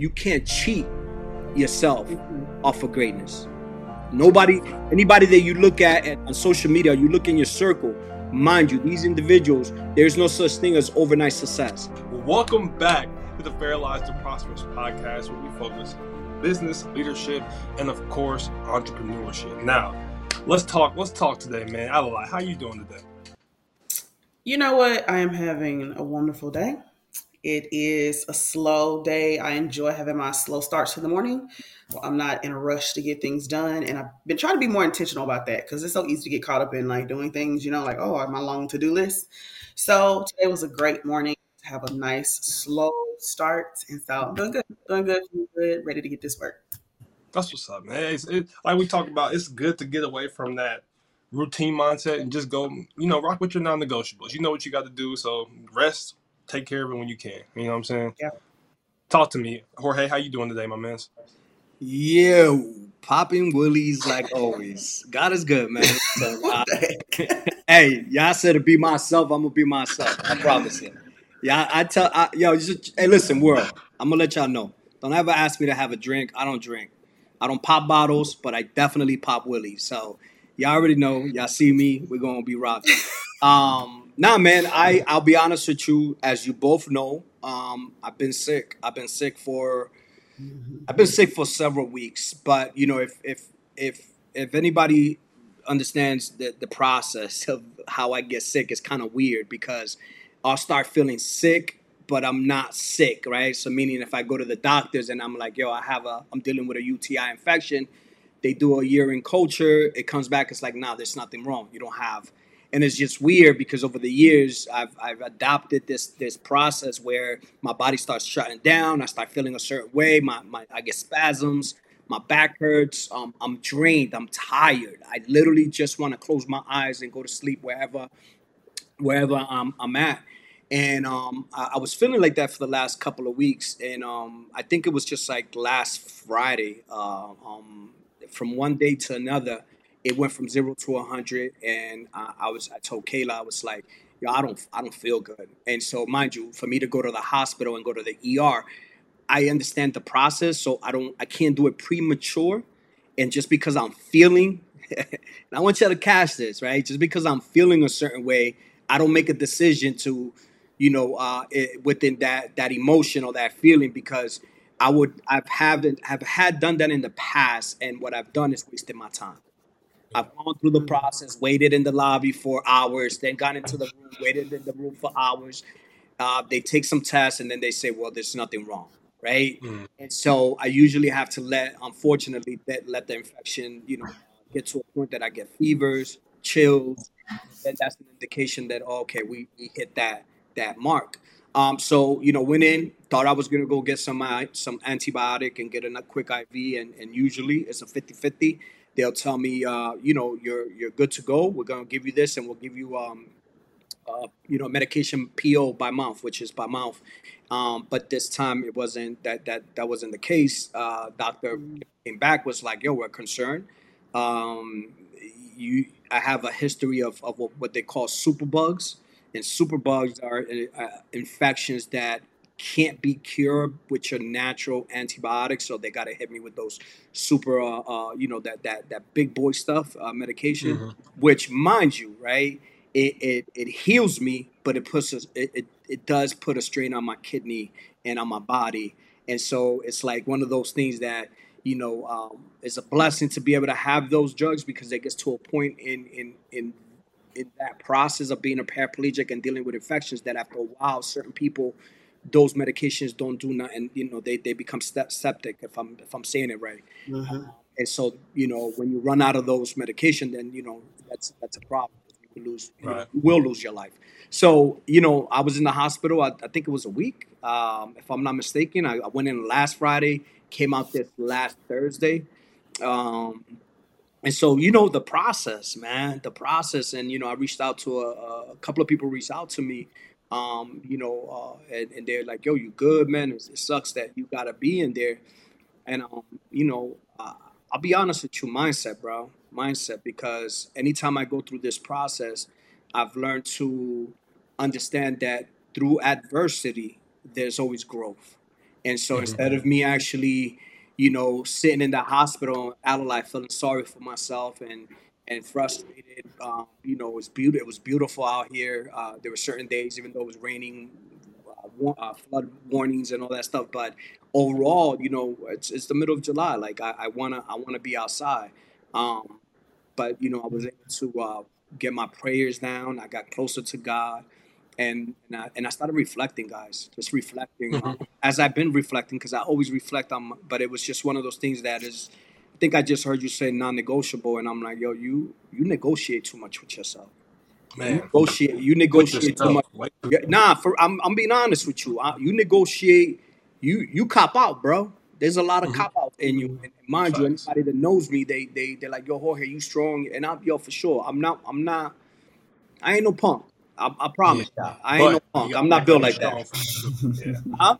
You can't cheat yourself mm-hmm. off of greatness. Nobody, anybody that you look at, at on social media, you look in your circle, mind you, these individuals, there's no such thing as overnight success. Welcome back to the Paralyzed to Prosperous podcast, where we focus on business, leadership, and of course, entrepreneurship. Now, let's talk. Let's talk today, man. Adelaide, how you doing today? You know what? I am having a wonderful day. It is a slow day. I enjoy having my slow starts in the morning. I'm not in a rush to get things done. And I've been trying to be more intentional about that because it's so easy to get caught up in like doing things, you know, like, oh, I'm long to do list. So today was a great morning to have a nice, slow start. And so I'm doing good, doing good, good, ready to get this work. That's what's up, man. It's, it, like we talked about, it's good to get away from that routine mindset and just go, you know, rock with your non negotiables. You know what you got to do. So rest, take care of it when you can. You know what I'm saying? Yeah. Talk to me, Jorge. How you doing today, my man? Yeah, popping willies like always. God is good, man. So, uh, hey, y'all said to be myself. I'm gonna be myself. I promise you. Yeah, I, I tell, I, yo, just, hey, listen, world. I'm gonna let y'all know. Don't ever ask me to have a drink. I don't drink. I don't pop bottles, but I definitely pop willies. So y'all already know. Y'all see me. We're gonna be rocking. Um, nah, man. I I'll be honest with you. As you both know, um, I've been sick. I've been sick for I've been sick for several weeks. But you know, if if if if anybody understands the the process of how I get sick, it's kind of weird because I'll start feeling sick, but I'm not sick, right? So meaning if I go to the doctors and I'm like, yo, I have a I'm dealing with a UTI infection. They do a urine culture. It comes back. It's like, nah, there's nothing wrong. You don't have and it's just weird because over the years I've, I've adopted this this process where my body starts shutting down. I start feeling a certain way. My, my I get spasms. My back hurts. Um, I'm drained. I'm tired. I literally just want to close my eyes and go to sleep wherever wherever I'm, I'm at. And um, I, I was feeling like that for the last couple of weeks. And um, I think it was just like last Friday. Uh, um, from one day to another, it went from zero to a hundred, and I, I was I told Kayla I was like, yo, I don't I don't feel good, and so mind you, for me to go to the hospital and go to the ER, I understand the process, so I don't I can't do it premature, and just because I'm feeling, I want you to catch this right, just because I'm feeling a certain way, I don't make a decision to, you know, uh, it, within that that emotion or that feeling because. I would I've have have had done that in the past, and what I've done is wasted my time. I've gone through the process, waited in the lobby for hours, then got into the room, waited in the room for hours. Uh, they take some tests and then they say, well, there's nothing wrong, right? Mm. And so I usually have to let, unfortunately, let, let the infection, you know, get to a point that I get fevers, chills. Then that's an indication that oh, okay, we, we hit that that mark. Um, so you know, went in, thought I was gonna go get some uh, some antibiotic and get a quick IV, and, and usually it's a 50-50 they'll tell me, uh, you know, you're you're good to go. We're gonna give you this, and we'll give you, um, uh, you know, medication PO by mouth, which is by mouth. Um, but this time it wasn't that that that wasn't the case. Uh, doctor came back was like, "Yo, we're concerned. Um, you, I have a history of of what they call superbugs, and superbugs are uh, infections that can't be cured with your natural antibiotics, so they got to hit me with those super, uh, uh, you know, that that that big boy stuff uh, medication. Mm-hmm. Which, mind you, right, it, it it heals me, but it puts a, it, it it does put a strain on my kidney and on my body, and so it's like one of those things that you know um, is a blessing to be able to have those drugs because it gets to a point in in in in that process of being a paraplegic and dealing with infections that after a while certain people those medications don't do nothing. You know, they, they become septic if I'm if I'm saying it right. Mm-hmm. and so you know, when you run out of those medication, then you know that's that's a problem. You will lose, you, right. know, you will lose your life. So you know, I was in the hospital. I, I think it was a week, um, if I'm not mistaken. I, I, went in last Friday, came out this last Thursday. Um, and so you know the process man the process and you know i reached out to a, a couple of people reached out to me um, you know, uh, and, and, they're like, "Yo, you good, man? It, it, sucks that you gotta be in there." And um, you know, uh, I'll be honest with you, mindset, bro, mindset. Because anytime I go through this process, I've learned to understand that through adversity, there's always growth. And so Mhm. instead of me actually, you know, sitting in the hospital, out of life, feeling sorry for myself and and frustrated, um, you know, it was beautiful. It was beautiful out here. Uh, there were certain days, even though it was raining, uh, wa- uh, flood warnings and all that stuff. But overall, you know, it's it's the middle of July. Like I, I wanna I wanna be outside. Um, but you know, I was able to uh, get my prayers down. I got closer to God, and and I, and I started reflecting, guys. Just reflecting um, as I've been reflecting, because I always reflect on. My, but it was just one of those things that is. I think I just heard you say non-negotiable, and I'm like, yo, you you negotiate too much with yourself. You Man, negotiate, you negotiate too much. Yeah, nah, for I'm I'm being honest with you. I, you negotiate, you you cop out, bro. There's a lot of Mhm. cop out in you. And mind you, anybody that knows me, they they they're like, yo, Jorge, you strong, and I'm yo for sure. I'm not. I'm not. I ain't no punk. I, I promise you. I ain't no But you punk. I'm not built like like that. Yeah. Huh?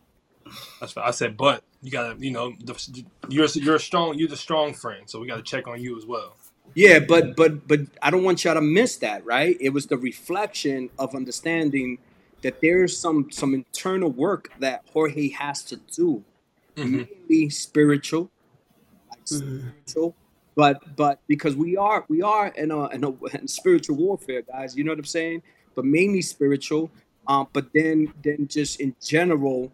That's what I said. But you gotta, you know, the, you're you're a strong, you're the strong friend. So we gotta check on you as well. Yeah, but but but I don't want y'all to miss that, right? It was the reflection of understanding that there's some some internal work that Jorge has to do, hmm mainly spiritual, like Mhm. spiritual, but but because we are we are in a in a in spiritual warfare, guys. You know what I'm saying? But mainly spiritual. Um, but then then just in general,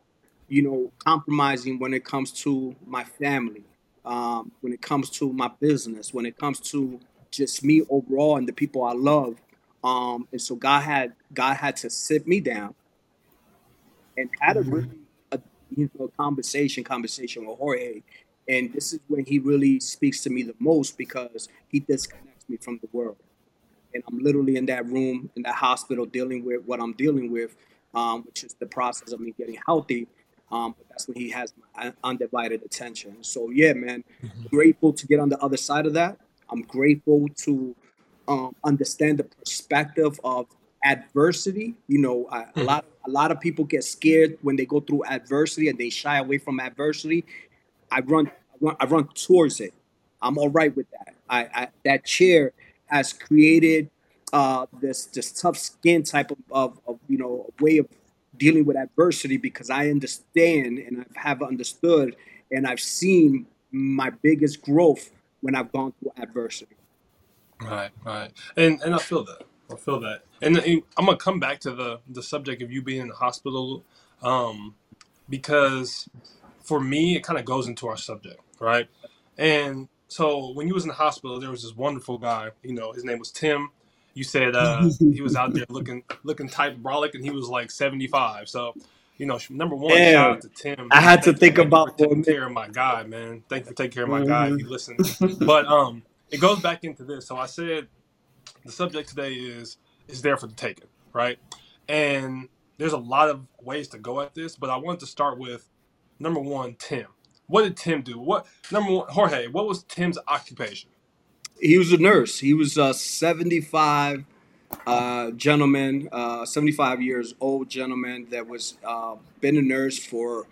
you know, compromising when it comes to my family, um, when it comes to my business, when it comes to just me overall and the people I love. Um, and so God had God had to sit me down and had a really a you know conversation conversation with Jorge. And this is when he really speaks to me the most because he disconnects me from the world. And I'm literally in that room in that hospital dealing with what I'm dealing with, um, which is the process of me getting healthy. Um, but that's when he has my undivided attention. So yeah, man, grateful to get on the other side of that. I'm grateful to um, understand the perspective of adversity. You know, I, a lot a lot of people get scared when they go through adversity and they shy away from adversity. I run, I run, I run towards it. I'm all right with that. I, I that chair has created uh, this this tough skin type of, of, of you know way of dealing with adversity because I understand and I have understood and I've seen my biggest growth when I've gone through adversity. Right, right, and and I feel that. I feel that, and, and I'm gonna come back to the the subject of you being in the hospital, um, because for me it kind of goes into our subject, right? And so when you was in the hospital, there was this wonderful guy. You know, his name was Tim. You said uh, he was out there looking looking type brolic, and he was like 75. So, you know, number one, shout out to Tim. I had to Thank you, think thank about taking minute. care of my guy, man. Thank you for taking care of my guy. If Mhm. you listen, but um, it goes back into this. So I said the subject today is is there for the taking, right? And there's a lot of ways to go at this, but I wanted to start with number one, Tim. What did Tim do? What number one, Jorge? What was Tim's occupation? He was a nurse. He was a 75 uh, gentleman, uh, 75 years old gentleman that was uh, been a nurse for.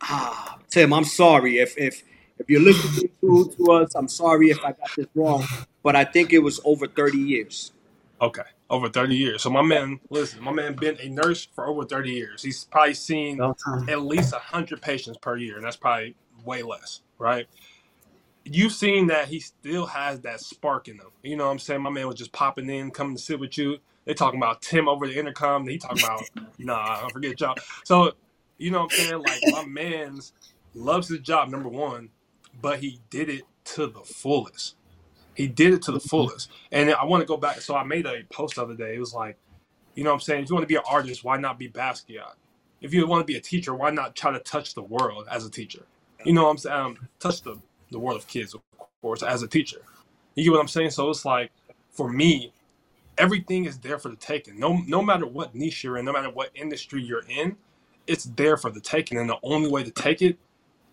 Ah, Tim, I'm sorry if if if you're listening to, to us. I'm sorry if I got this wrong, but I think it was over 30 years. Okay, over 30 years. So my man, listen, my man been a nurse for over 30 years. He's probably seen at least 100 patients per year, and that's probably way less, right? You've seen that he still has that spark in him. You know what I'm saying? My man was just popping in, coming to sit with you. They talking about Tim over the intercom. He talking about, nah, I don't forget y'all. So, you know what I'm saying? Like, my man's loves his job, number one, but he did it to the fullest. He did it to the fullest. And I want to go back. So I made a post the other day. It was like, you know what I'm saying? If you want to be an artist, why not be Basquiat? If you want to be a teacher, why not try to touch the world as a teacher? You know what I'm saying? Um, touch the, the world of kids, of course, as a teacher. You get what I'm saying? So it's like, for me, everything is there for the taking. No, no matter what niche you're in, no matter what industry you're in, it's there for the taking. And the only way to take it,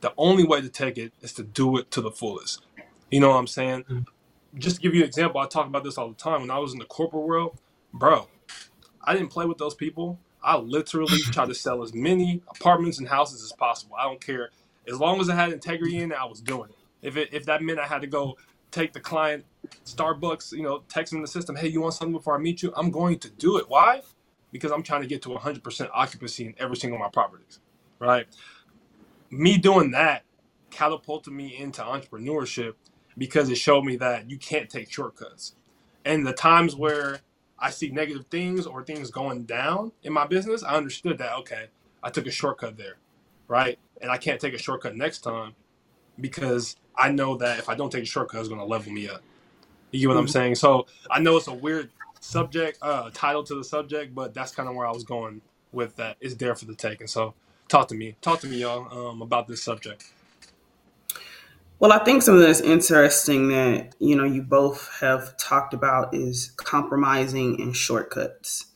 the only way to take it is to do it to the fullest. You know what I'm saying? Mm-hmm. Just to give you an example, I talk about this all the time. When I was in the corporate world, bro, I didn't play with those people. I literally tried to sell as many apartments and houses as possible. I don't care. As long as I had integrity in it, I was doing it. If it, if that meant I had to go take the client Starbucks, you know, text them the system, hey, you want something before I meet you? I'm going to do it. Why? Because I'm trying to get to 100% occupancy in every single of my properties, right? me doing that catapulted me into entrepreneurship because it showed me that you can't take shortcuts. And the times where I see negative things or things going down in my business, I understood that okay, I took a shortcut there, right? And I can't take a shortcut next time because I know that if I don't take a shortcut, it's going to level me up. You get what I'm mm-hmm. saying? So I know it's a weird subject, uh, title to the subject, but that's kind of where I was going with that. It's there for the taking. So talk to me, talk to me, y'all, um, about this subject. Well, I think something that's interesting that you know you both have talked about is compromising and shortcuts.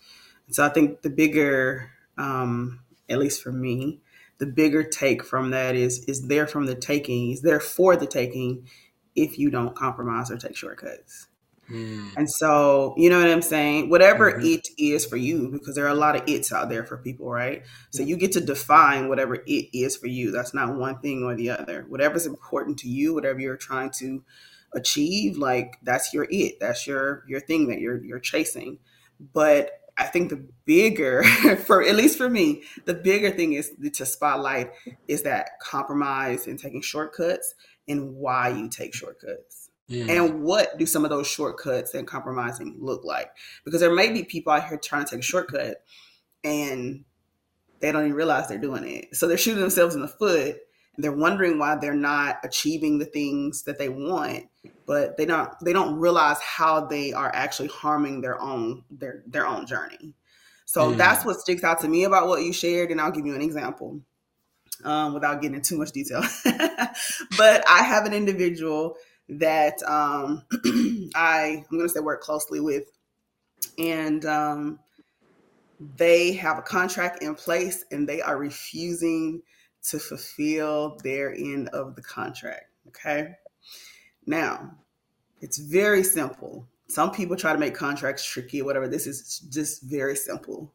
So I think the bigger, um, at least for me, the bigger take from that is is there from the taking, is there for the taking, if you don't compromise or take shortcuts. Mm. And so, you know what I'm saying? Whatever mm-hmm. it is for you, because there are a lot of it's out there for people, right? So you get to define whatever it is for you. That's not one thing or the other. Whatever's important to you, whatever you're trying to achieve, like that's your it. That's your your thing that you're you're chasing. But I think the bigger, for at least for me, the bigger thing is to spotlight is that compromise and taking shortcuts and why you take shortcuts. And what do some of those shortcuts and compromising look like? Because there may be people out here trying to take a shortcut and they don't even realize they're doing it. So they're shooting themselves in the foot they're wondering why they're not achieving the things that they want, but they don't they don't realize how they are actually harming their own their their own journey. So that's what sticks out to me about what you shared, and I'll give you an example. Um, without getting into too much detail. but I have an individual that um, I I'm going to say work closely with, and um, they have a contract in place, and they are refusing to fulfill their end of the contract. Okay, now it's very simple. Some people try to make contracts tricky or whatever. This is just very simple.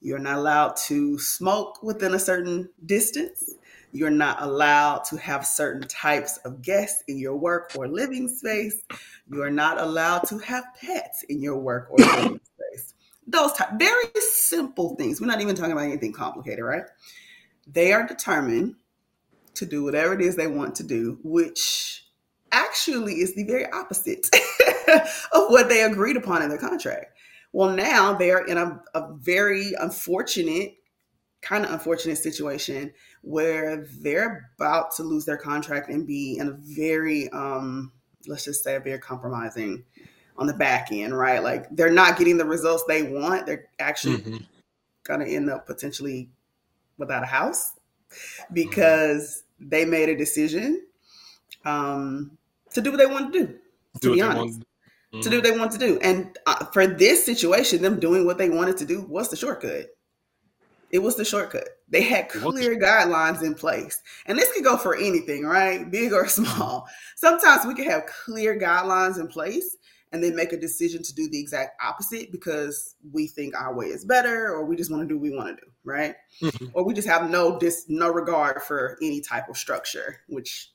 You're not allowed to smoke within a certain distance. You're not allowed to have certain types of guests in your work or living space. You are not allowed to have pets in your work or living space. Those type, very simple things. We're not even talking about anything complicated, right? They are determined to do whatever it is they want to do, which actually is the very opposite of what they agreed upon in the contract. Well, now they are in a, a very unfortunate, kind of unfortunate situation where they're about to lose their contract and be in a very um let's just say a very compromising on the back end right like they're not getting the results they want they're actually mm-hmm. gonna end up potentially without a house because they made a decision um to do what they want to do to do be honest mm-hmm. to do what they want to do and uh, for this situation them doing what they wanted to do was the shortcut it was the shortcut. They had clear guidelines in place. And this could go for anything, right? Big or small. Sometimes we can have clear guidelines in place and then make a decision to do the exact opposite because we think our way is better or we just want to do what we want to do, right? Mm-hmm. Or we just have no dis no regard for any type of structure, which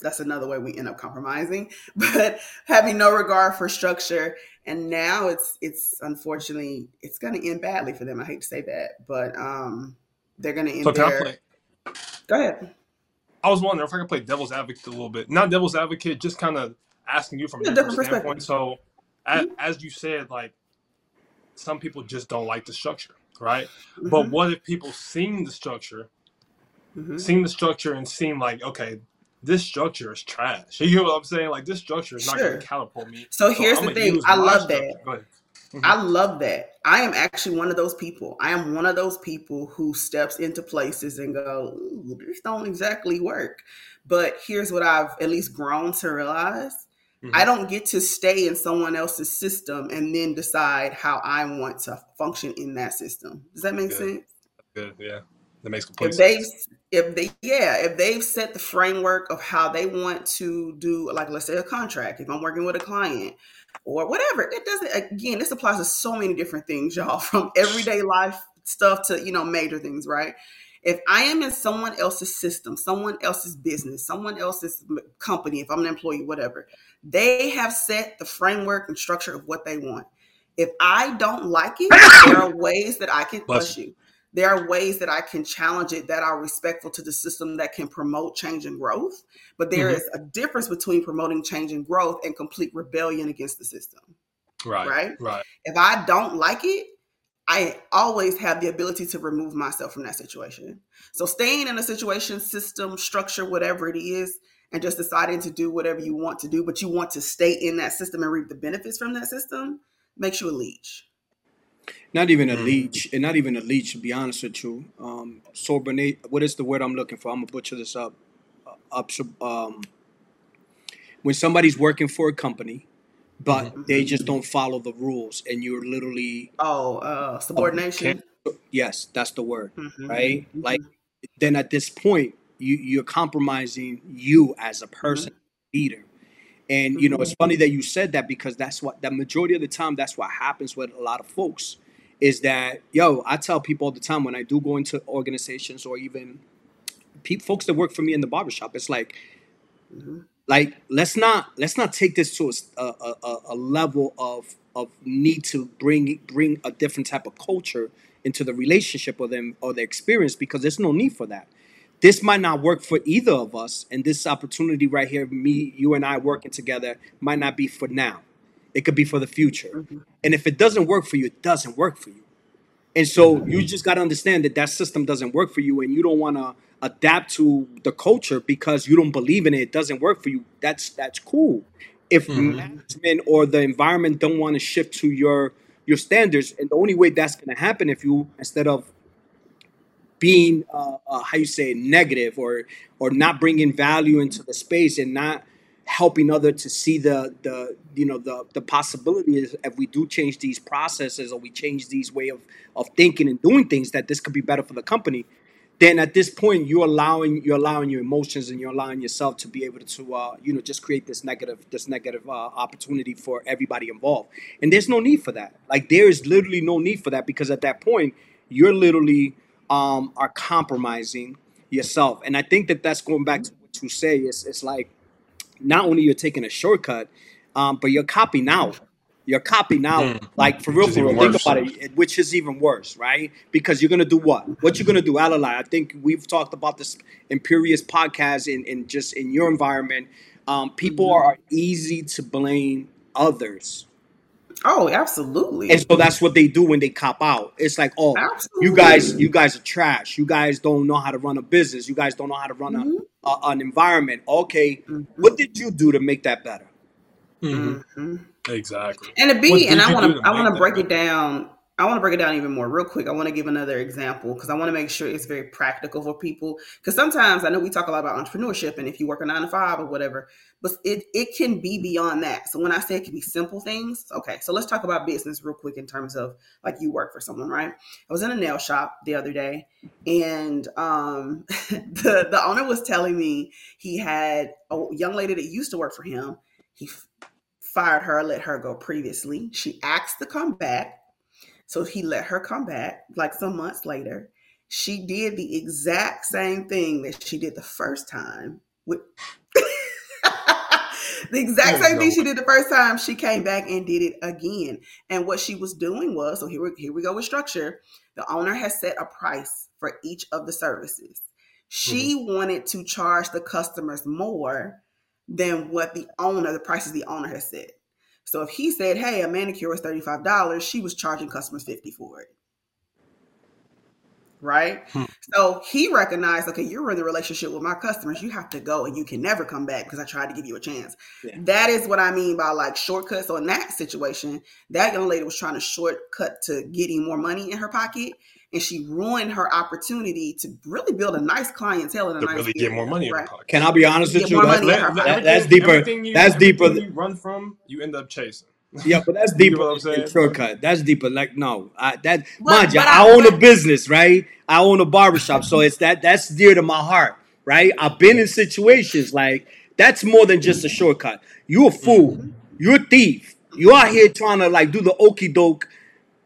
that's another way we end up compromising. But having no regard for structure and now it's it's unfortunately it's going to end badly for them. I hate to say that, but um, they're going to end. So their... Go ahead. I was wondering if I could play devil's advocate a little bit. Not devil's advocate, just kind of asking you from a different, different standpoint. So, mm-hmm. as, as, you said, like some people just don't like the structure, right? Mm-hmm. But what if people seen the structure, mm-hmm. seen the structure, and seen like, okay, this structure is trash. You know what I'm saying? Like this structure is not going to catapult me. So, so here's I'm the thing. I love that. Mm-hmm. I love that. I am actually one of those people. I am one of those people who steps into places and go, this don't exactly work. But here's what I've at least grown to realize. Mm-hmm. I don't get to stay in someone else's system and then decide how I want to function in that system. Does that make Good. sense? Good, yeah. That makes complete if sense. They, if they, yeah, if they've set the framework of how they want to do, like let's say a contract, if I'm working with a client or whatever, it doesn't. Again, this applies to so many different things, y'all, from everyday life stuff to you know major things, right? If I am in someone else's system, someone else's business, someone else's company, if I'm an employee, whatever, they have set the framework and structure of what they want. If I don't like it, there are ways that I can push you there are ways that I can challenge it that are respectful to the system that can promote change and growth. But there mm-hmm. is a difference between promoting change and growth and complete rebellion against the system. Right. Right. Right. If I don't like it, I always have the ability to remove myself from that situation. So staying in a situation, system, structure, whatever it is, and just deciding to do whatever you want to do, but you want to stay in that system and reap the benefits from that system, makes you a leech. Not even a mm. leech, and not even a leech. To be honest with you, um, subordinate. What is the word I'm looking for? I'm gonna butcher this up. Uh, up. Um, when somebody's working for a company, but mm-hmm. they just don't follow the rules, and you're literally oh uh, subordination. yes, that's the word, mm-hmm. right? Mm-hmm. Like then at this point, you you're compromising you as a person, mm-hmm. leader. And you know, it's mm-hmm. funny that you said that because that's what the majority of the time that's what happens with a lot of folks is that yo, I tell people all the time when I do go into organizations or even people folks that work for me in the barbershop, it's like mm-hmm. like let's not let's not take this to a, a, a level of of need to bring bring a different type of culture into the relationship or them or the experience because there's no need for that this might not work for either of us and this opportunity right here me you and i working together might not be for now it could be for the future mm-hmm. and if it doesn't work for you it doesn't work for you and so mm-hmm. you just got to understand that that system doesn't work for you and you don't want to adapt to the culture because you don't believe in it it doesn't work for you that's that's cool if mm-hmm. management or the environment don't want to shift to your your standards and the only way that's going to happen if you instead of being uh, uh, how you say negative or or not bringing value into the space and not helping other to see the the you know the the possibilities if we do change these processes or we change these way of of thinking and doing things that this could be better for the company then at this point you're allowing you're allowing your emotions and you're allowing yourself to be able to uh, you know just create this negative this negative uh, opportunity for everybody involved. And there's no need for that. Like there is literally no need for that because at that point you're literally um, are compromising yourself. And I think that that's going back to what you say. It's, it's like not only you're taking a shortcut, um, but you're copying out. You're copying out, mm. like for real, for real. Think about it, which is even worse, right? Because you're gonna do what? What you're gonna do, Alalai? I think we've talked about this in podcast in, in just in your environment. Um, people mm-hmm. are easy to blame others Oh, absolutely. And so that's what they do when they cop out. It's like, oh, absolutely. you guys, you guys are trash. You guys don't know how to run a business. You guys don't know how to run mm-hmm. a, a, an environment. Okay, mm-hmm. what did you do to make that better? Mm-hmm. mm-hmm. Exactly. And to be, and I want to, I want to break better? it down I want to break it down even more real quick. I want to give another example because I want to make sure it's very practical for people. Because sometimes I know we talk a lot about entrepreneurship and if you work a nine to five or whatever, but it, it can be beyond that. So when I say it can be simple things, okay. So let's talk about business real quick in terms of like you work for someone, right? I was in a nail shop the other day and um, the, the owner was telling me he had a young lady that used to work for him. He fired her, let her go previously. She asked to come back so he let her come back like some months later. She did the exact same thing that she did the first time with the exact same thing she did the first time. She came back and did it again. And what she was doing was so here we, here we go with structure. The owner has set a price for each of the services. She mm-hmm. wanted to charge the customers more than what the owner, the prices the owner has set. So if he said, "Hey, a manicure five dollars," she was charging customers fifty for it. Right. Hmm. So he recognized, okay, you're in the relationship with my customers. You have to go, and you can never come back because I tried to give you a chance. Yeah. That is what I mean by like shortcuts. So in that situation, that young lady was trying to shortcut to getting more money in her pocket, and she ruined her opportunity to really build a nice clientele and a to nice really get more money right. in. Can I be honest with you? That, that, that's deeper. You, that's deeper. You run from, you end up chasing. Yeah, but that's deeper. you know shortcut. That's deeper. Like no, I, that but, mind you, I, I, own a business, right? I own a barbershop, so it's that that's dear to my heart, right? I've been in situations like that's more than just a shortcut. You a fool. Mm-hmm. You're a thief. You out here trying to like do the okey doke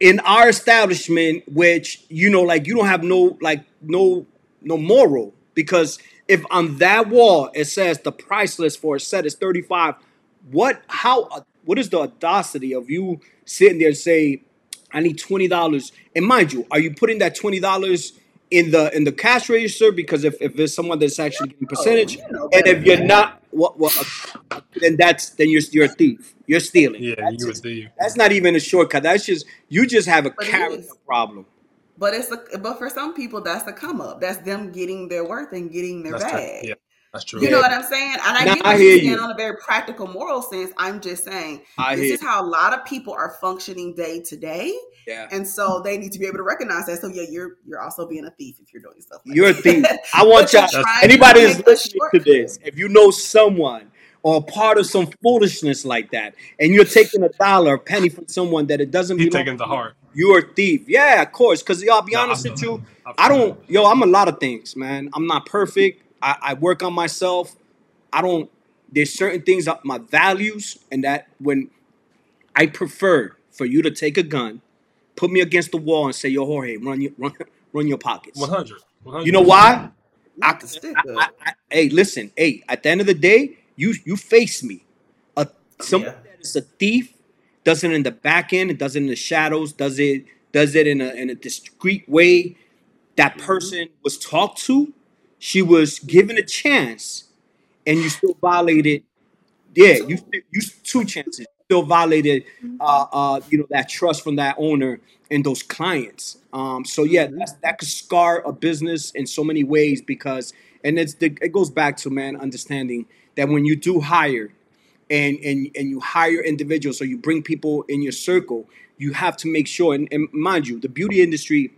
in our establishment, which you know, like you don't have no like no no moral because if on that wall it says the price list for a set is 35 what how what is the audacity of you sitting there and say I need twenty dollars. And mind you, are you putting that twenty dollars in the in the cash register? Because if, if there's someone that's actually getting percentage, you know and if you're not, what, what, uh, then that's then you're you're a thief. You're stealing. Yeah, That's you would just thief. that's not even a shortcut. That's just you just have a But character problem. But it's a, but for some people that's the come up. That's them getting their worth and getting their That's true. Yeah, that's true. You know what I'm saying? And I Nah, get I what hear you're saying on a very practical, moral sense. I'm just saying I this is how a lot of people are functioning day to day, Yeah. and so they need to be able to recognize that. So yeah, you're you're also being a thief if you're doing stuff. Like You're a thief. I want you're y'all. Anybody to is listening to this, if you know someone or part of some foolishness like that, and you're taking a dollar, a penny from someone that it doesn't He's belong taking it to to you, heart. you're a thief. Yeah, of course. Because y'all be No, honest I've with you. I've I done don't. Yo, I'm a lot of things, man. I'm not perfect. I, I work on myself. I don't. There's certain things, my values, and that when I prefer for you to take a gun, put me against the wall, and say, "Yo, Jorge, run your run, run your pockets." 100. 100. You know why? I, Not the stick I, I. I, hey, listen, hey. At the end of the day, you you face me. A someone Yeah. that is a thief does it in the back end. It does it in the shadows. Does it does it in a in a discreet way. That Mhm. person was talked to. She was given a chance, and you still violated. Yeah, you you two chances. You still violated. Uh, uh, you know that trust from that owner and those clients. Um, so yeah, Mhm. that's that could scar a business in so many ways because, and it's the, it goes back to man understanding that when you do hire, and and and you hire individuals or you bring people in your circle, you have to make sure. And, and mind you, the beauty industry,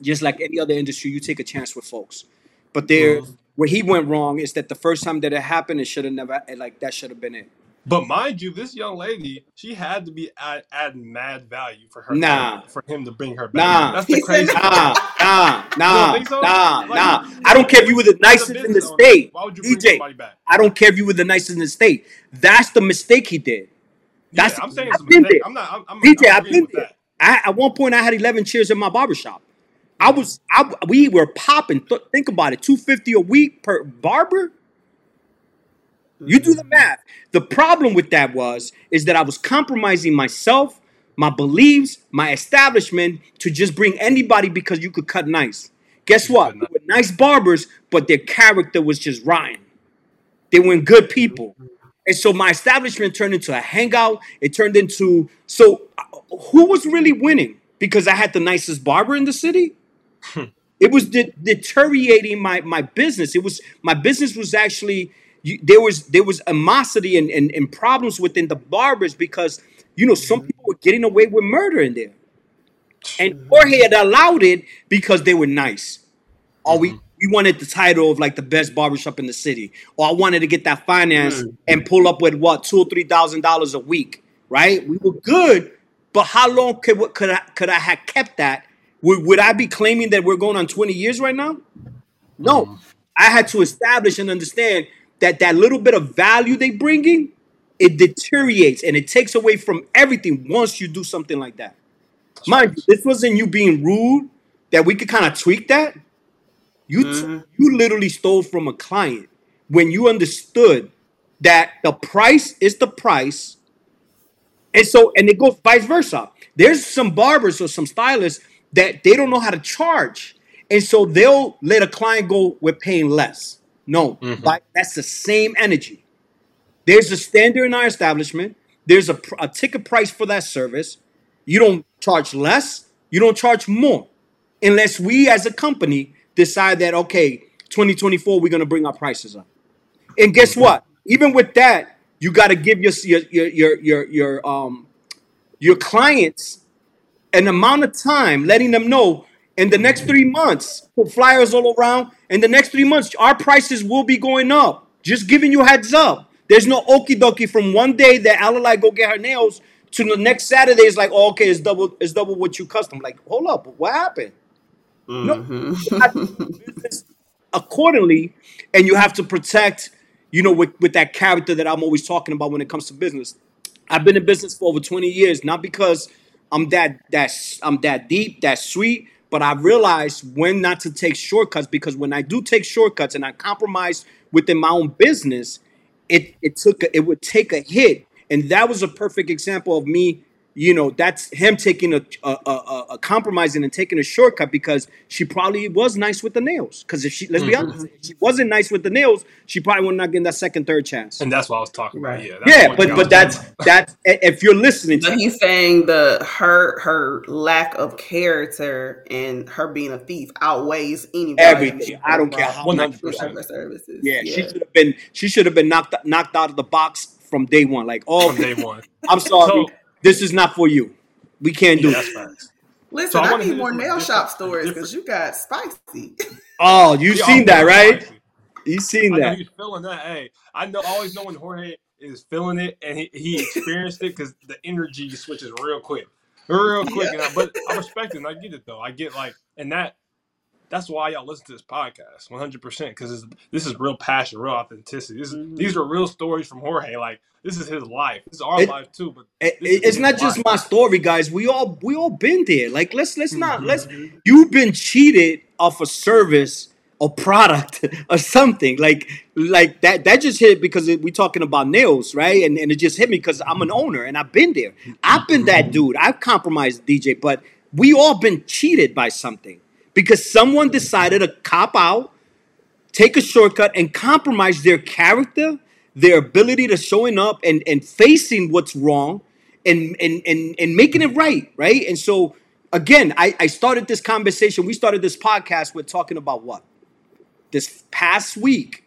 just like any other industry, you take a chance with folks. But there, Mhm. where he went wrong is that the first time that it happened, it should have never like that should have been it. But mind you, this young lady, she had to be add, adding mad value for her Nah. for him to bring her back. Nah. That's He the said crazy. Nah, nah, nah, think so? nah, Like, nah. I don't care if you were the As a nicest in the business owner, state, Why would you bring DJ. somebody back? I don't care if you were the nicest in the state. That's the mistake he did. Yeah, That's I'm saying it's a I've been mistake. there. I'm not. I'm, I'm, DJ, I'm I've agreeing been with there. that. I, at one point, I had 11 chairs in my barbershop. I was, I, we were popping. Th- think about it, 250 a week per barber. You do the math. The problem with that was, is that I was compromising myself, my beliefs, my establishment to just bring anybody because you could cut nice. Guess what? They were nice barbers, but their character was just rotten. They weren't good people. And so my establishment turned into a hangout. It turned into so uh, who was really winning? Because I had the nicest barber in the city. It was de- deteriorating my my business. It was my business was actually you, there was there was animosity and, and and problems within the barbers because you know some people were getting away with murder in there, and Jorge had allowed it because they were nice. Or we mm-hmm. we wanted the title of like the best barbershop in the city, or I wanted to get that finance mm. and pull up with what two or three thousand dollars a week, right? We were good, but how long could what could I could I have kept that? Would, would I be claiming that we're going on twenty years right now? No, mm-hmm. I had to establish and understand that that little bit of value they bringing, it deteriorates and it takes away from everything once you do something like that. Mind you, this wasn't you being rude that we could kind of tweak that. You t- Mhm. you literally stole from a client when you understood that the price is the price, and so and it goes vice versa. There's some barbers or some stylists that they don't know how to charge, and so they'll let a client go with paying less. No, Mhm. like that's the same energy. There's a standard in our establishment. There's a, a ticket price for that service. You don't charge less. You don't charge more, unless we as a company decide that okay, 2024 we're gonna bring our prices up. And guess what? Even with that, you got to give your your your your, your um your clients an amount of time, letting them know in the next three months, put flyers all around. In the next three months, our prices will be going up. Just giving you heads up. There's no okie dokie from one day that Alalai go get her nails to the next Saturday. It's like, oh, okay, it's double, it's double what you custom. Like, hold up, what happened? No, Mhm. you have to do business accordingly, and you have to protect, you know, with, with that character that I'm always talking about when it comes to business. I've been in business for over 20 years, not because I'm that that I'm that deep, that sweet, but I realized when not to take shortcuts because when I do take shortcuts and I compromise within my own business, it it took a, it would take a hit, and that was a perfect example of me you know, that's him taking a, a, a, a compromising and taking a shortcut because she probably was nice with the nails. Because if she, let's be Mhm. honest, if she wasn't nice with the nails, she probably would not get that second, third chance. And that's what I was talking about. Right. Yeah. that's Yeah, but but that's talking about. that's if you're listening But to he's saying the her her lack of character and her being a thief outweighs any value everything, I don't care how One much. hundred with percent services. Yeah, she should have been she should have been knocked knocked out of the box from day one. Like, oh, from day one. I'm sorry, So this is not for you. We can't do that's it. Listen, So I I, need more from nail shop stories because you got spicy. Oh, you Yeah, seen I'm that, right? spicy. You seen I that. he's feeling that. Hey, I know. Always know when Jorge is feeling it, and he, he experienced it because the energy switches real quick, real quick. And I, but I respect it. and I get it though. I get like, and that that's why y'all listen to this podcast, one hundred percent, because this is real passion, real authenticity. This is Mhm. these are real stories from Jorge. Like this is his life. This is our It- life too. But It- it's not just life. my story, guys. We all we all been there. Like let's let's not Mhm. let's you've been cheated off a service or product or something like like that that just hit because it, we talking about nails right and, and it just hit me because i'm an owner and i've been there i've been that dude i've compromised dj but we all been cheated by something because someone decided to cop out take a shortcut and compromise their character their ability to showing up and and facing what's wrong and and and, and making it right right? And so again I, I started this conversation we started this podcast with talking about what? This past week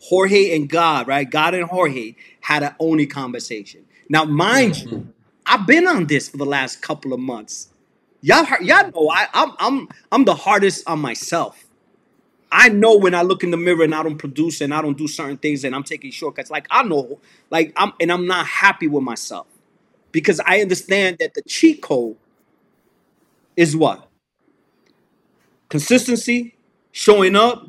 jorge and god right? God and jorge had an only conversation. Now mind mm-hmm. you i've been on this for the last couple of months y'all y'all know I, I'm I'm I'm the hardest on myself. I know when I look in the mirror and I don't produce and I don't do certain things and I'm taking shortcuts. Like I know, like I'm and I'm not happy with myself because I understand that the cheat code is what consistency, showing up,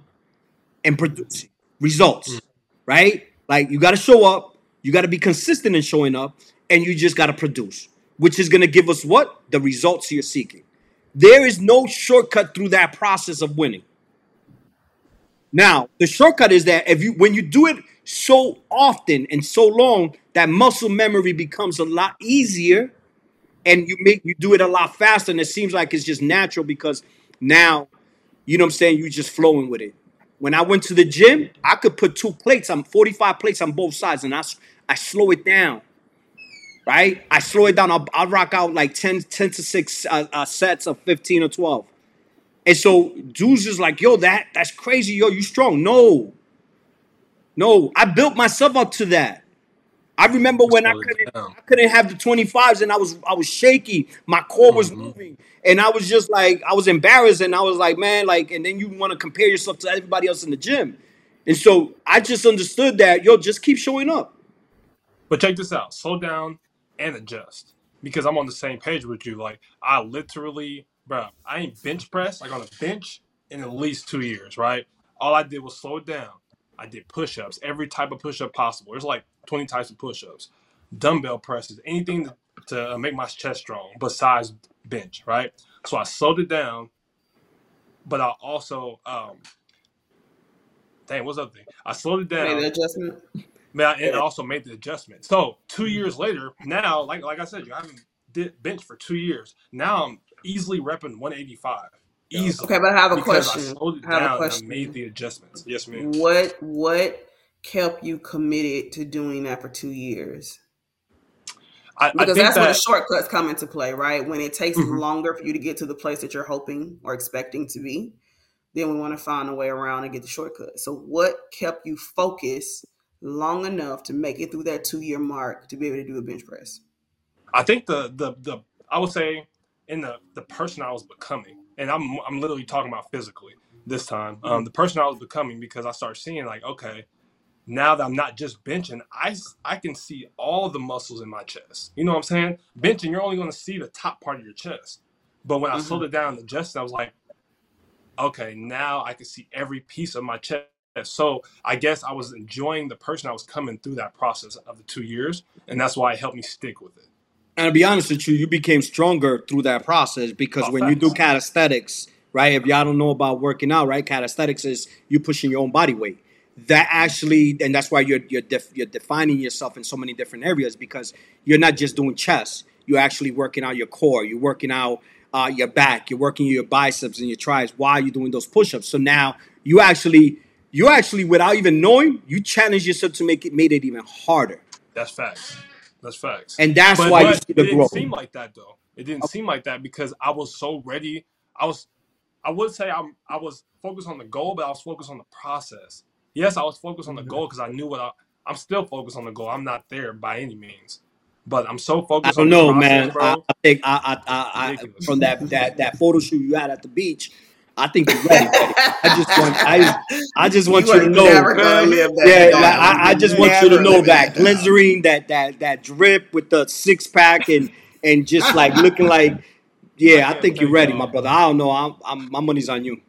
and producing results. Mm. Right? Like you got to show up, you got to be consistent in showing up, and you just got to produce, which is going to give us what the results you're seeking. There is no shortcut through that process of winning. Now, the shortcut is that if you when you do it so often and so long, that muscle memory becomes a lot easier and you make you do it a lot faster and it seems like it's just natural because now you know what I'm saying, you're just flowing with it. When I went to the gym, I could put two plates, I'm 45 plates on both sides and I I slow it down. Right? I slow it down. I'll, I'll rock out like 10, 10 to 6 uh, uh, sets of 15 or 12. And so dudes is like, yo, that that's crazy, yo, you strong. No, no, I built myself up to that. I remember when I couldn't, down. I couldn't have the 25s and I was I was shaky. My core was Mhm. moving. And I was just like, I was embarrassed and I was like, man, like, and then you want to compare yourself to everybody else in the gym. And so I just understood that, yo, just keep showing up. But check this out: slow down and adjust. Because I'm on the same page with you. Like I literally, bro, I ain't bench press like on a bench in at least two years, right? All I did was slow it down. I did push-ups, every type of push-up possible. There's like 20 types of push-ups, dumbbell presses, anything to, to make my chest strong besides bench, right? So I slowed it down, but I also, um, dang, what's the other thing? I slowed it down. Made an adjustment. Man, and I also made the adjustment. So two years later, now, like like I said, you haven't did bench for two years. Now I'm easily repping 185. Easily. Okay, but I have a question. I slowed it I have a down and I question. made the adjustments. Yes, ma'am. What what kept you committed to doing that for two years? I, I Because think that's where the shortcuts come into play, right? When it takes Mhm. longer for you to get to the place that you're hoping or expecting to be, then we want to find a way around and get the shortcut. So, what kept you focused long enough to make it through that two year mark to be able to do a bench press? I think the the the I would say in the the person I was becoming, and I'm I'm literally talking about physically this time. Um, the person I was becoming because I started seeing like, okay, now that I'm not just benching, I I can see all the muscles in my chest. You know what I'm saying? Benching, you're only going to see the top part of your chest. But when I Mhm. slowed it down and adjusted, I was like, okay, now I can see every piece of my chest. So I guess I was enjoying the person I was coming through that process of the two years, and that's why it helped me stick with it. And to be honest with you, you became stronger through that process because Oh, when you do calisthenics, right? If y'all don't know about working out, right? Calisthenics is you pushing your own body weight. That actually, and that's why you're you're def, you're defining yourself in so many different areas because you're not just doing chest. you're actually working out your core, you're working out uh, your back, you're working your biceps and your triceps while you're doing those push-ups. So now you actually, you actually, without even knowing, you challenge yourself to make it made it even harder. That's facts. That's facts. And that's But why you but it didn't growth. seem like that though. It didn't seem like that because I was so ready. I was I would say I'm I was focused on the goal, but I was focused on the process. Yes, I was focused on the Mm-hmm. goal because I knew what I I'm still focused on the goal. I'm not there by any means. But I'm so focused. I don't on the know, process, man. I. I think I, I, I, I from that, that that photo shoot you had at the beach, I think you're ready. buddy. I just want I I just want you, you to know. never gonna live that Yeah, like, I, I just want you to know live that down. glycerine, that that that drip with the six pack and and just like looking like, yeah, I think you're ready, my brother. I don't know. I'm, I'm my money's on you.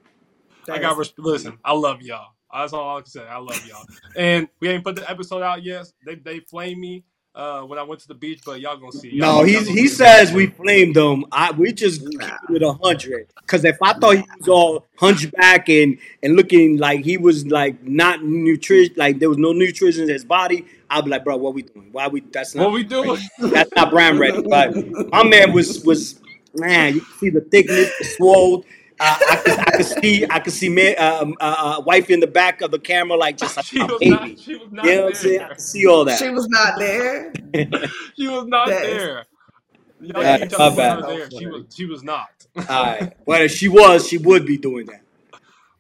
I got is res- listen. I love y'all. That's all I can say. I love y'all. And we ain't put the episode out yet. They they flamed me uh, when I went to the beach, but y'all gonna see. Y'all, No, y'all he's gonna he see. says we flamed him. I we just keep nah. it with a hundred. Cause if I thought he was all hunchback and and looking like he was like not nutrition, like there was no nutrition in his body, I'd be like, bro, what we doing? Why we? That's not What we doing? that's not brand ready. But my man was was man. You can see the thickness, the swole. Uh, I could I could see I could see man, um, uh, uh, wife in the back of the camera like just like she a was baby. not. She was not You know what I'm saying? I could see all that. She was not there. she was not That is there. Y'all that Uh, keep is my bad. there. She was. She was not. All right. Well, if she was, she would be doing that.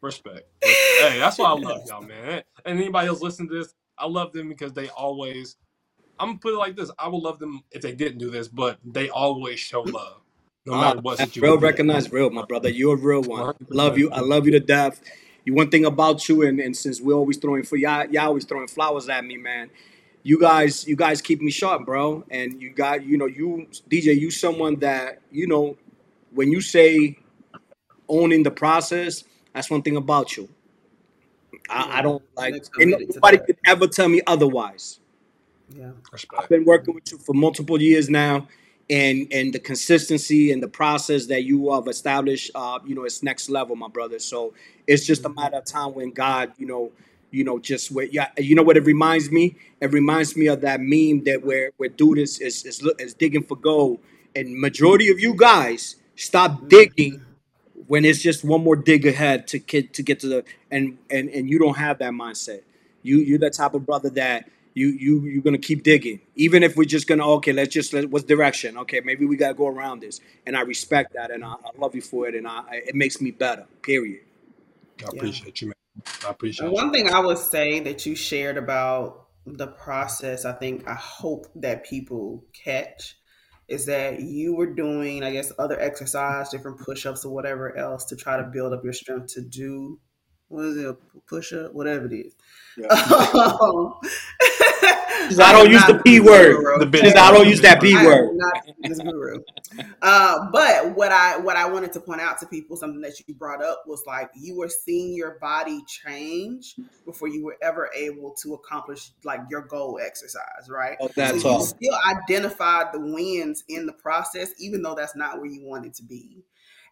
Respect. Hey, that's why I love y'all, man. And anybody else listen to this, I love them because they always. I'm gonna put it like this: I would love them if they didn't do this, but they always show love, no Uh, matter what real situation. recognize real, my brother. You're a real one. One I love you. I love you to death. You one thing about you, and, and since we're always throwing for y'all, y'all always throwing flowers at me, man. You guys, you guys keep me sharp, bro. And you got, you know, you DJ, you someone that, you know, when you say owning the process, that's one thing about you. I, I don't like Nick's and committed to nobody could ever tell me otherwise. Yeah. I've been working with you for multiple years now, and and the consistency and the process that you have established, uh, you know, it's next level, my brother. So it's just a Mhm. matter of time when God, you know, you know, just where, yeah, you know what it reminds me? It reminds me of that meme that where where dude is is is, is digging for gold, and majority of you guys stop digging Mhm. when it's just one more dig ahead to get to get to the and and and you don't have that mindset. You you're the type of brother that you you you're gonna keep digging, even if we're just gonna okay, let's just let what's direction? Okay, maybe we gotta go around this, and I respect that, and I, I love you for it, and I it makes me better. Period. I Yeah. appreciate you, man. I And appreciate you. one thing I would say that you shared about the process, I think I hope that people catch is that you were doing, I guess, other exercise, different push ups or whatever else to try to build up your strength to do what is it, a push up, whatever it is. Yeah. Um, I don't use the P word. The I don't use that P word. not this guru. Uh, but what I what I wanted to point out to people, something that you brought up was like you were seeing your body change before you were ever able to accomplish like your goal exercise, right? Oh, So that's you still identified the wins in the process, even though that's not where you wanted to be.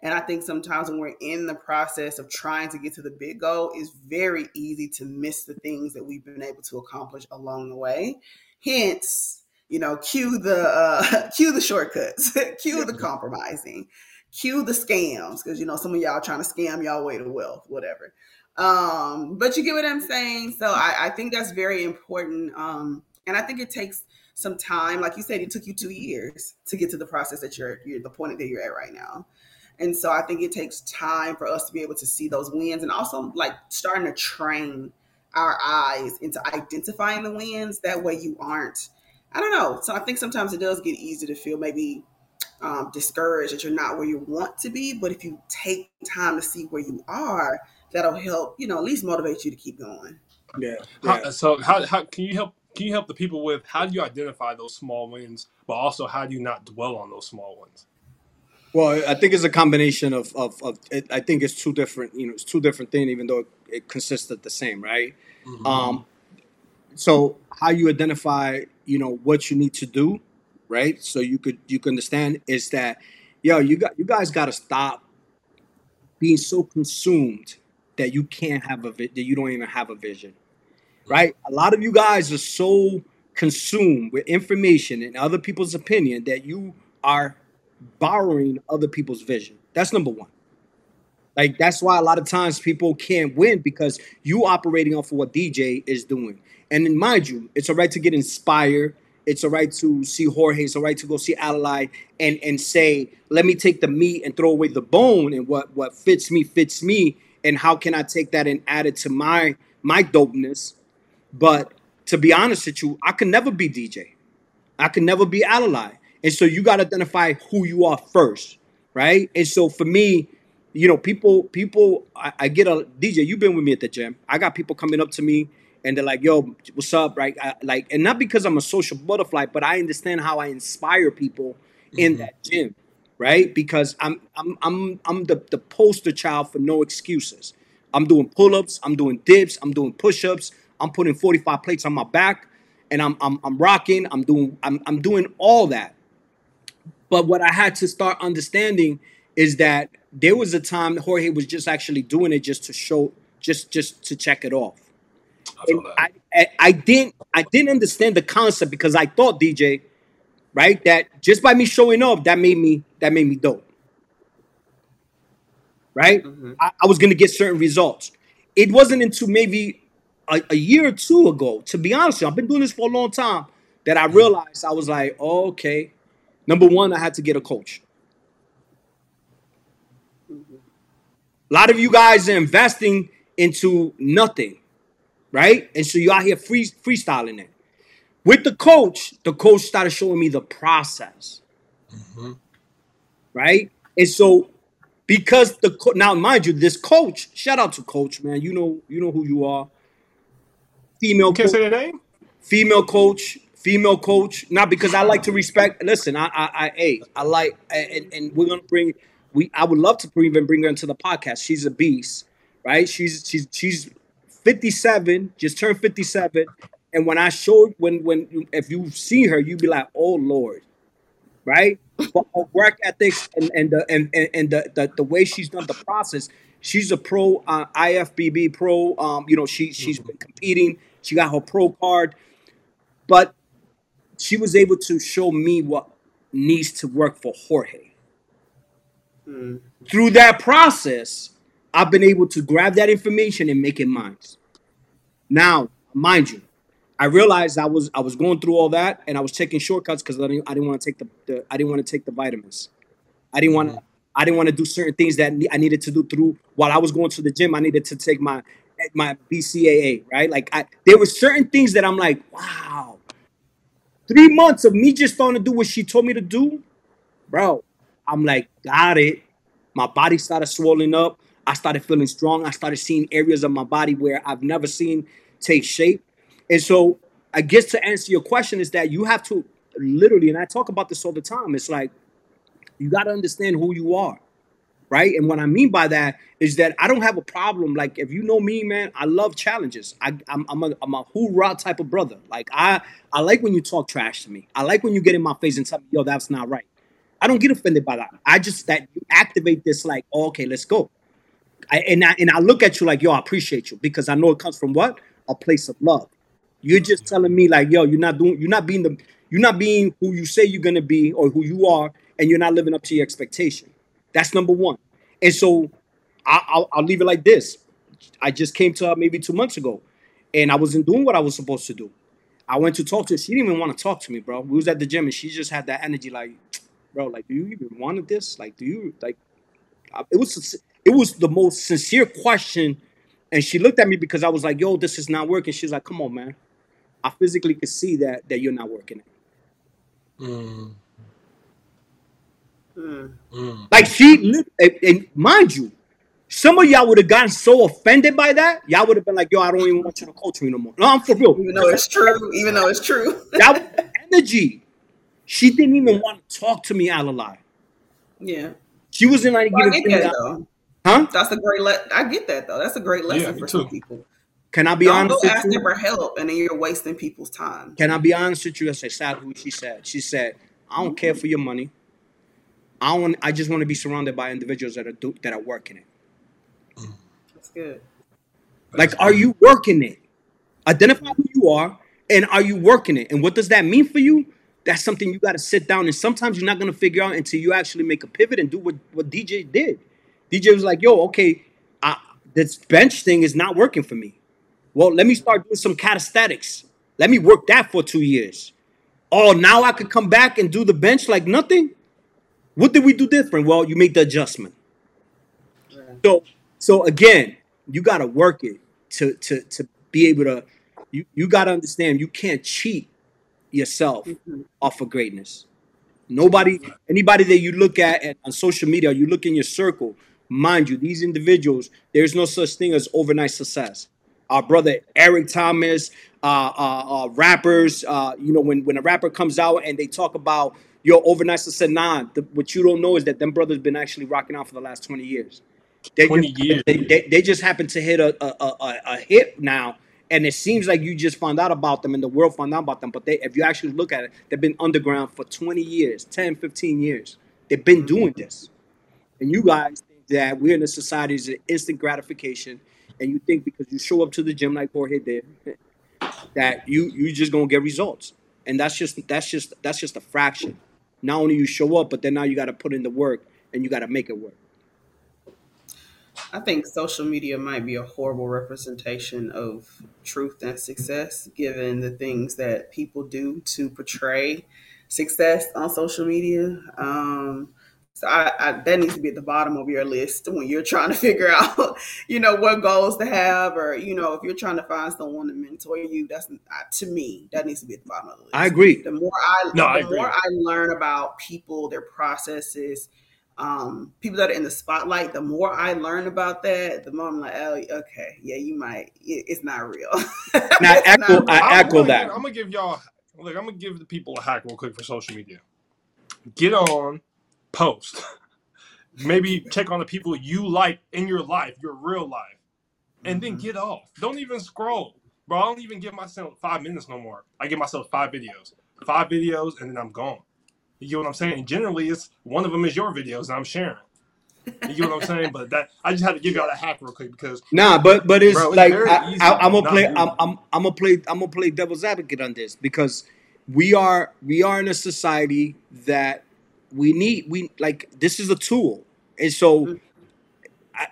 And I think sometimes when we're in the process of trying to get to the big goal, it's very easy to miss the things that we've been able to accomplish along the way. Hence, you know, cue the uh, cue the shortcuts, cue the compromising, cue the scams, because you know some of y'all trying to scam y'all way to wealth, whatever. Um, but you get what I'm saying. So I, I think that's very important. Um, and I think it takes some time. Like you said, it took you two years to get to the process that you're, you're the point that you're at right now. And so I think it takes time for us to be able to see those wins and also like starting to train our eyes into identifying the wins. That way you aren't, I don't know. So I think sometimes it does get easy to feel maybe um, discouraged that you're not where you want to be. But if you take time to see where you are, that'll help, you know, at least motivate you to keep going. Yeah, How, so how, how can you help? Can you help the people with how do you identify those small wins, but also how do you not dwell on those small wins? Well, I think it's a combination of of, of it, I think it's two different. You know, it's two different things, even though it, it consists of the same, right? Mhm. Um, so how you identify, you know, what you need to do, right? So you could you can understand is that, yo, you got you guys got to stop being so consumed that you can't have a vi- that you don't even have a vision, right? A lot of you guys are so consumed with information and other people's opinion that you are borrowing other people's vision. That's number one. Like that's why a lot of times people can't win because you operating off of what DJ is doing. And then mind you, it's all right to get inspired. It's all right to see Jorge. It's right to go see Adelaide and and say, let me take the meat and throw away the bone. And what what fits me fits me. And how can I take that and add it to my my dopeness? But to be honest with you, I can never be DJ. I can never be Adelaide. And so you got to identify who you are first, right? And so for me, you know, people, people, I, I, get a DJ. You've been with me at the gym. I got people coming up to me and they're like, "Yo, what's up?" Right? I, like, and not because I'm a social butterfly, but I understand how I inspire people in mm-hmm. that gym, right? Because I'm, I'm, I'm, I'm the the poster child for no excuses. I'm doing pull-ups. I'm doing dips. I'm doing push-ups. I'm putting 45 plates on my back, and I'm, I'm, I'm rocking. I'm doing, I'm, I'm doing all that. But what I had to start understanding is that there was a time Jorge was just actually doing it just to show, just just to check it off. I, I, I didn't I didn't understand the concept because I thought DJ, right, that just by me showing up, that made me that made me dope. Right? Mm-hmm. I, I, was gonna get certain results. It wasn't until maybe a, a year or two ago, to be honest, you, I've been doing this for a long time, that I realized I was like, oh, okay. Number one, I had to get a coach. A lot of you guys are investing into nothing, right? And so you out here free freestyling it. With the coach, the coach started showing me the process, mm-hmm. right? And so because the co- now mind you, this coach, shout out to coach, man. You know, you know who you are. Female. You can't coach, say the name. Female coach, female coach. Not because I like to respect. Listen, I, I, I, hey, I like, and, and we're gonna bring we I would love to even bring her into the podcast. She's a beast, right? She's she's she's 57, just turned 57. And when I showed when when if you see her, you'd be like, oh Lord, right? But her work ethics and and the and, and, and the, the the way she's done the process, she's a pro uh, IFBB pro. Um, you know, she she's been competing. She got her pro card, but she was able to show me what needs to work for Jorge. Mm. Through that process, I've been able to grab that information and make it mine. Now, mind you, I realized I was I was going through all that and I was taking shortcuts because I didn't I didn't want to take the, the, I didn't want to take the vitamins. I didn't want to I didn't want to do certain things that I needed to do through while I was going to the gym. I needed to take my my BCAA, right? Like I there were certain things that I'm like, wow. Three months of me just starting to do what she told me to do, bro. I'm like, got it. My body started swelling up. I started feeling strong. I started seeing areas of my body where I've never seen take shape. And so I guess to answer your question is that you have to literally, and I talk about this all the time, it's like you got to understand who you are. Right. And what I mean by that is that I don't have a problem. Like, if you know me, man, I love challenges. I, I'm, I'm a, I'm a hoorah type of brother. Like, I, I like when you talk trash to me. I like when you get in my face and tell me, yo, that's not right. I don't get offended by that. I just that you activate this like, oh, okay, let's go. I, and I and I look at you like, yo, I appreciate you because I know it comes from what a place of love. You're just telling me like, yo, you're not doing, you're not being the, you're not being who you say you're gonna be or who you are, and you're not living up to your expectation. That's number one. And so I, I'll, I'll leave it like this. I just came to her maybe two months ago, and I wasn't doing what I was supposed to do. I went to talk to her. She didn't even want to talk to me, bro. We was at the gym, and she just had that energy, like, bro, like, do you even wanted this? Like, do you like? It was it was the most sincere question, and she looked at me because I was like, "Yo, this is not working." She's like, "Come on, man, I physically could see that that you're not working." Mm. Mm. Like she, and mind you, some of y'all would have gotten so offended by that, y'all would have been like, "Yo, I don't even want you to coach me no more." No, I'm for real. Even though it's true, even though it's true. that energy she didn't even want to talk to me out aloud. Yeah. She wasn't like well, I get that, though. Huh? That's a great le- I get that though. That's a great lesson yeah, for too. some people. Can I be Don't honest? Go ask them for help, and then you're wasting people's time. Can I be honest with you? I say sad who she said. She said, "I don't mm-hmm. care for your money. I want. I just want to be surrounded by individuals that are do, that are working it." That's good. Like, are you working it? Identify who you are, and are you working it? And what does that mean for you? that's something you got to sit down and sometimes you're not going to figure out until you actually make a pivot and do what, what DJ did. DJ was like, yo, okay, I, this bench thing is not working for me. Well, let me start doing some calisthenics. Let me work that for two years. Oh, now I could come back and do the bench like nothing. What did we do different? Well, you make the adjustment. So, so again, you got to work it to to to be able to. You you got to understand you can't cheat yourself mm-hmm. off of greatness. Nobody, anybody that you look at, at on social media, you look in your circle. Mind you, these individuals, there's no such thing as overnight success. Our brother Eric Thomas, uh, uh, uh, rappers, uh, you know, when when a rapper comes out and they talk about your overnight success, nah, the, what you don't know is that them brothers been actually rocking out for the last twenty years. They 20 just, years. They, they, they just happen to hit a, a, a, a hit now and it seems like you just found out about them and the world found out about them but they if you actually look at it they've been underground for 20 years 10 15 years. They've been mm-hmm. doing this. And you guys think that we're in a society is instant gratification and you think because you show up to the gym like Jorge did that you you just gonna get results. And that's just that's just that's just a fraction not only you show up but then now you got to put in the work and you got to make it work I think social media might be a horrible representation of truth and success, given the things that people do to portray success on social media. Um, so I, I, that needs to be at the bottom of your list when you're trying to figure out, you know, what goals to have, or you know, if you're trying to find someone to mentor you. That's to me, that needs to be at the bottom of the list. I agree. The more I, no, the I more I learn about people, their processes, um, people that are in the spotlight, the more I learn about that, the more I'm like, oh, okay, yeah, you might. it's not real. now, I echo, I echo I'm that. I'm gonna give y'all. Look, I'm gonna give the people a hack real quick for social media. Get on, post. Maybe check on the people you like in your life, your real life, and mm-hmm. then get off. Don't even scroll, bro. I don't even give myself five minutes no more. I give myself five videos, five videos, and then I'm gone. You get what I'm saying? Generally, it's one of them is your videos, and I'm sharing. You get what I'm saying? But that I just had to give y'all that hack real quick because nah, but but it's, bro, it's like I, am gonna play. I'm, I'm I'm gonna play. I'm gonna play devil's advocate on this because we are we are in a society that we need we like this is a tool, and so. I,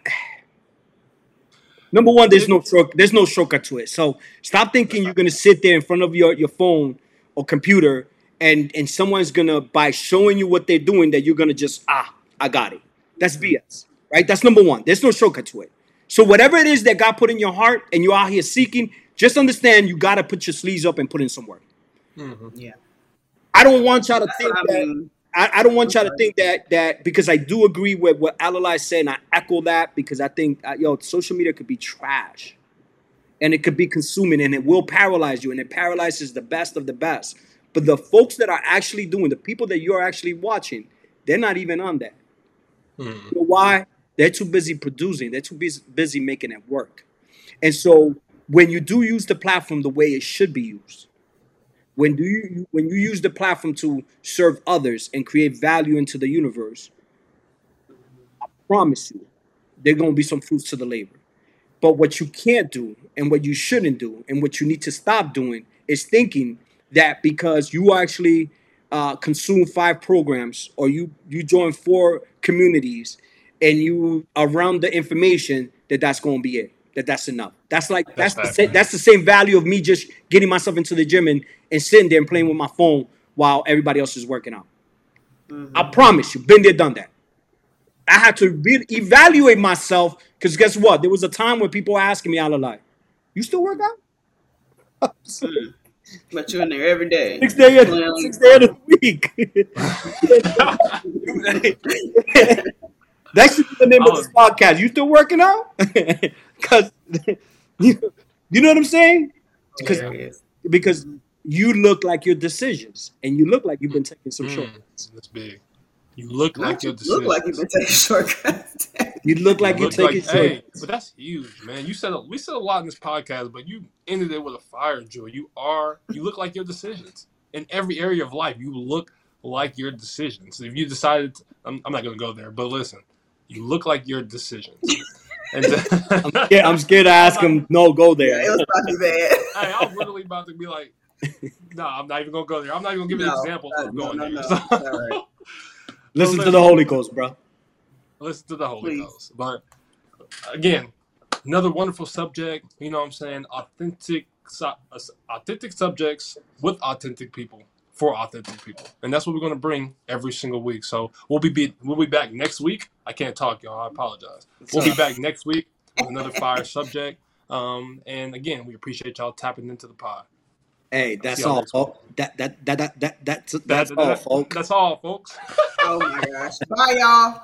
number one, there's no short, there's no shortcut to it. So stop thinking you're gonna sit there in front of your, your phone or computer and and someone's gonna by showing you what they're doing that you're gonna just ah I got it. That's BS, right? That's number one. There's no shortcut to it. So whatever it is that God put in your heart and you're out here seeking, just understand you gotta put your sleeves up and put in some work. Mm-hmm. Yeah. I don't want y'all to think that. I, I, don't want y'all to think that that because I do agree with what Alalai said, and I echo that because I think uh, yo social media could be trash, and it could be consuming, and it will paralyze you, and it paralyzes the best of the best. But the folks that are actually doing, the people that you're actually watching, they're not even on that. Hmm. You know why? They're too busy producing. They're too busy, busy making it work. And so when you do use the platform the way it should be used, when do you when you use the platform to serve others and create value into the universe, I promise you, there are gonna be some fruits to the labor. But what you can't do and what you shouldn't do and what you need to stop doing is thinking that because you actually uh, consume five programs or you you join four communities and you around the information that that's going to be it that that's enough that's like that's that's the, same, that's the same value of me just getting myself into the gym and, and sitting there and playing with my phone while everybody else is working out mm-hmm. i promise you been there done that i had to re- evaluate myself because guess what there was a time when people were asking me out of life you still work out But you're in there every day. Six days, six days of the week. that should be the name of this oh. podcast. You still working out? Because you, you know what I'm saying? Because yeah, because you look like your decisions, and you look like you've been taking some mm, shortcuts. That's big. You look like your decisions. You look like you've been taking shortcuts. you look like you are taking like, shortcuts. Hey, but that's huge, man. You said a, we said a lot in this podcast, but you ended it with a fire, Joe. You are you look like your decisions in every area of life. You look like your decisions. If you decided, to, I'm, I'm not going to go there, but listen, you look like your decisions. And I'm, scared, I'm scared to ask him. No, go there. It was about to be bad. hey, I was literally about to be like, no, I'm not even gonna go there. I'm not even gonna give No, an example uh, of going no, there. no. So- All right. Listen to the Holy Ghost, bro. listen to the Holy Please. Ghost. But again, another wonderful subject. You know what I'm saying? Authentic, uh, authentic subjects with authentic people for authentic people, and that's what we're going to bring every single week. So we'll be, be we'll be back next week. I can't talk, y'all. I apologize. We'll be back next week with another fire subject. Um, and again, we appreciate y'all tapping into the pod. Hey, that's y'all all, next week. folks. That that that that that that's That- that's that- all, that- folks. That's all, folks. Oh my gosh. Bye, y'all.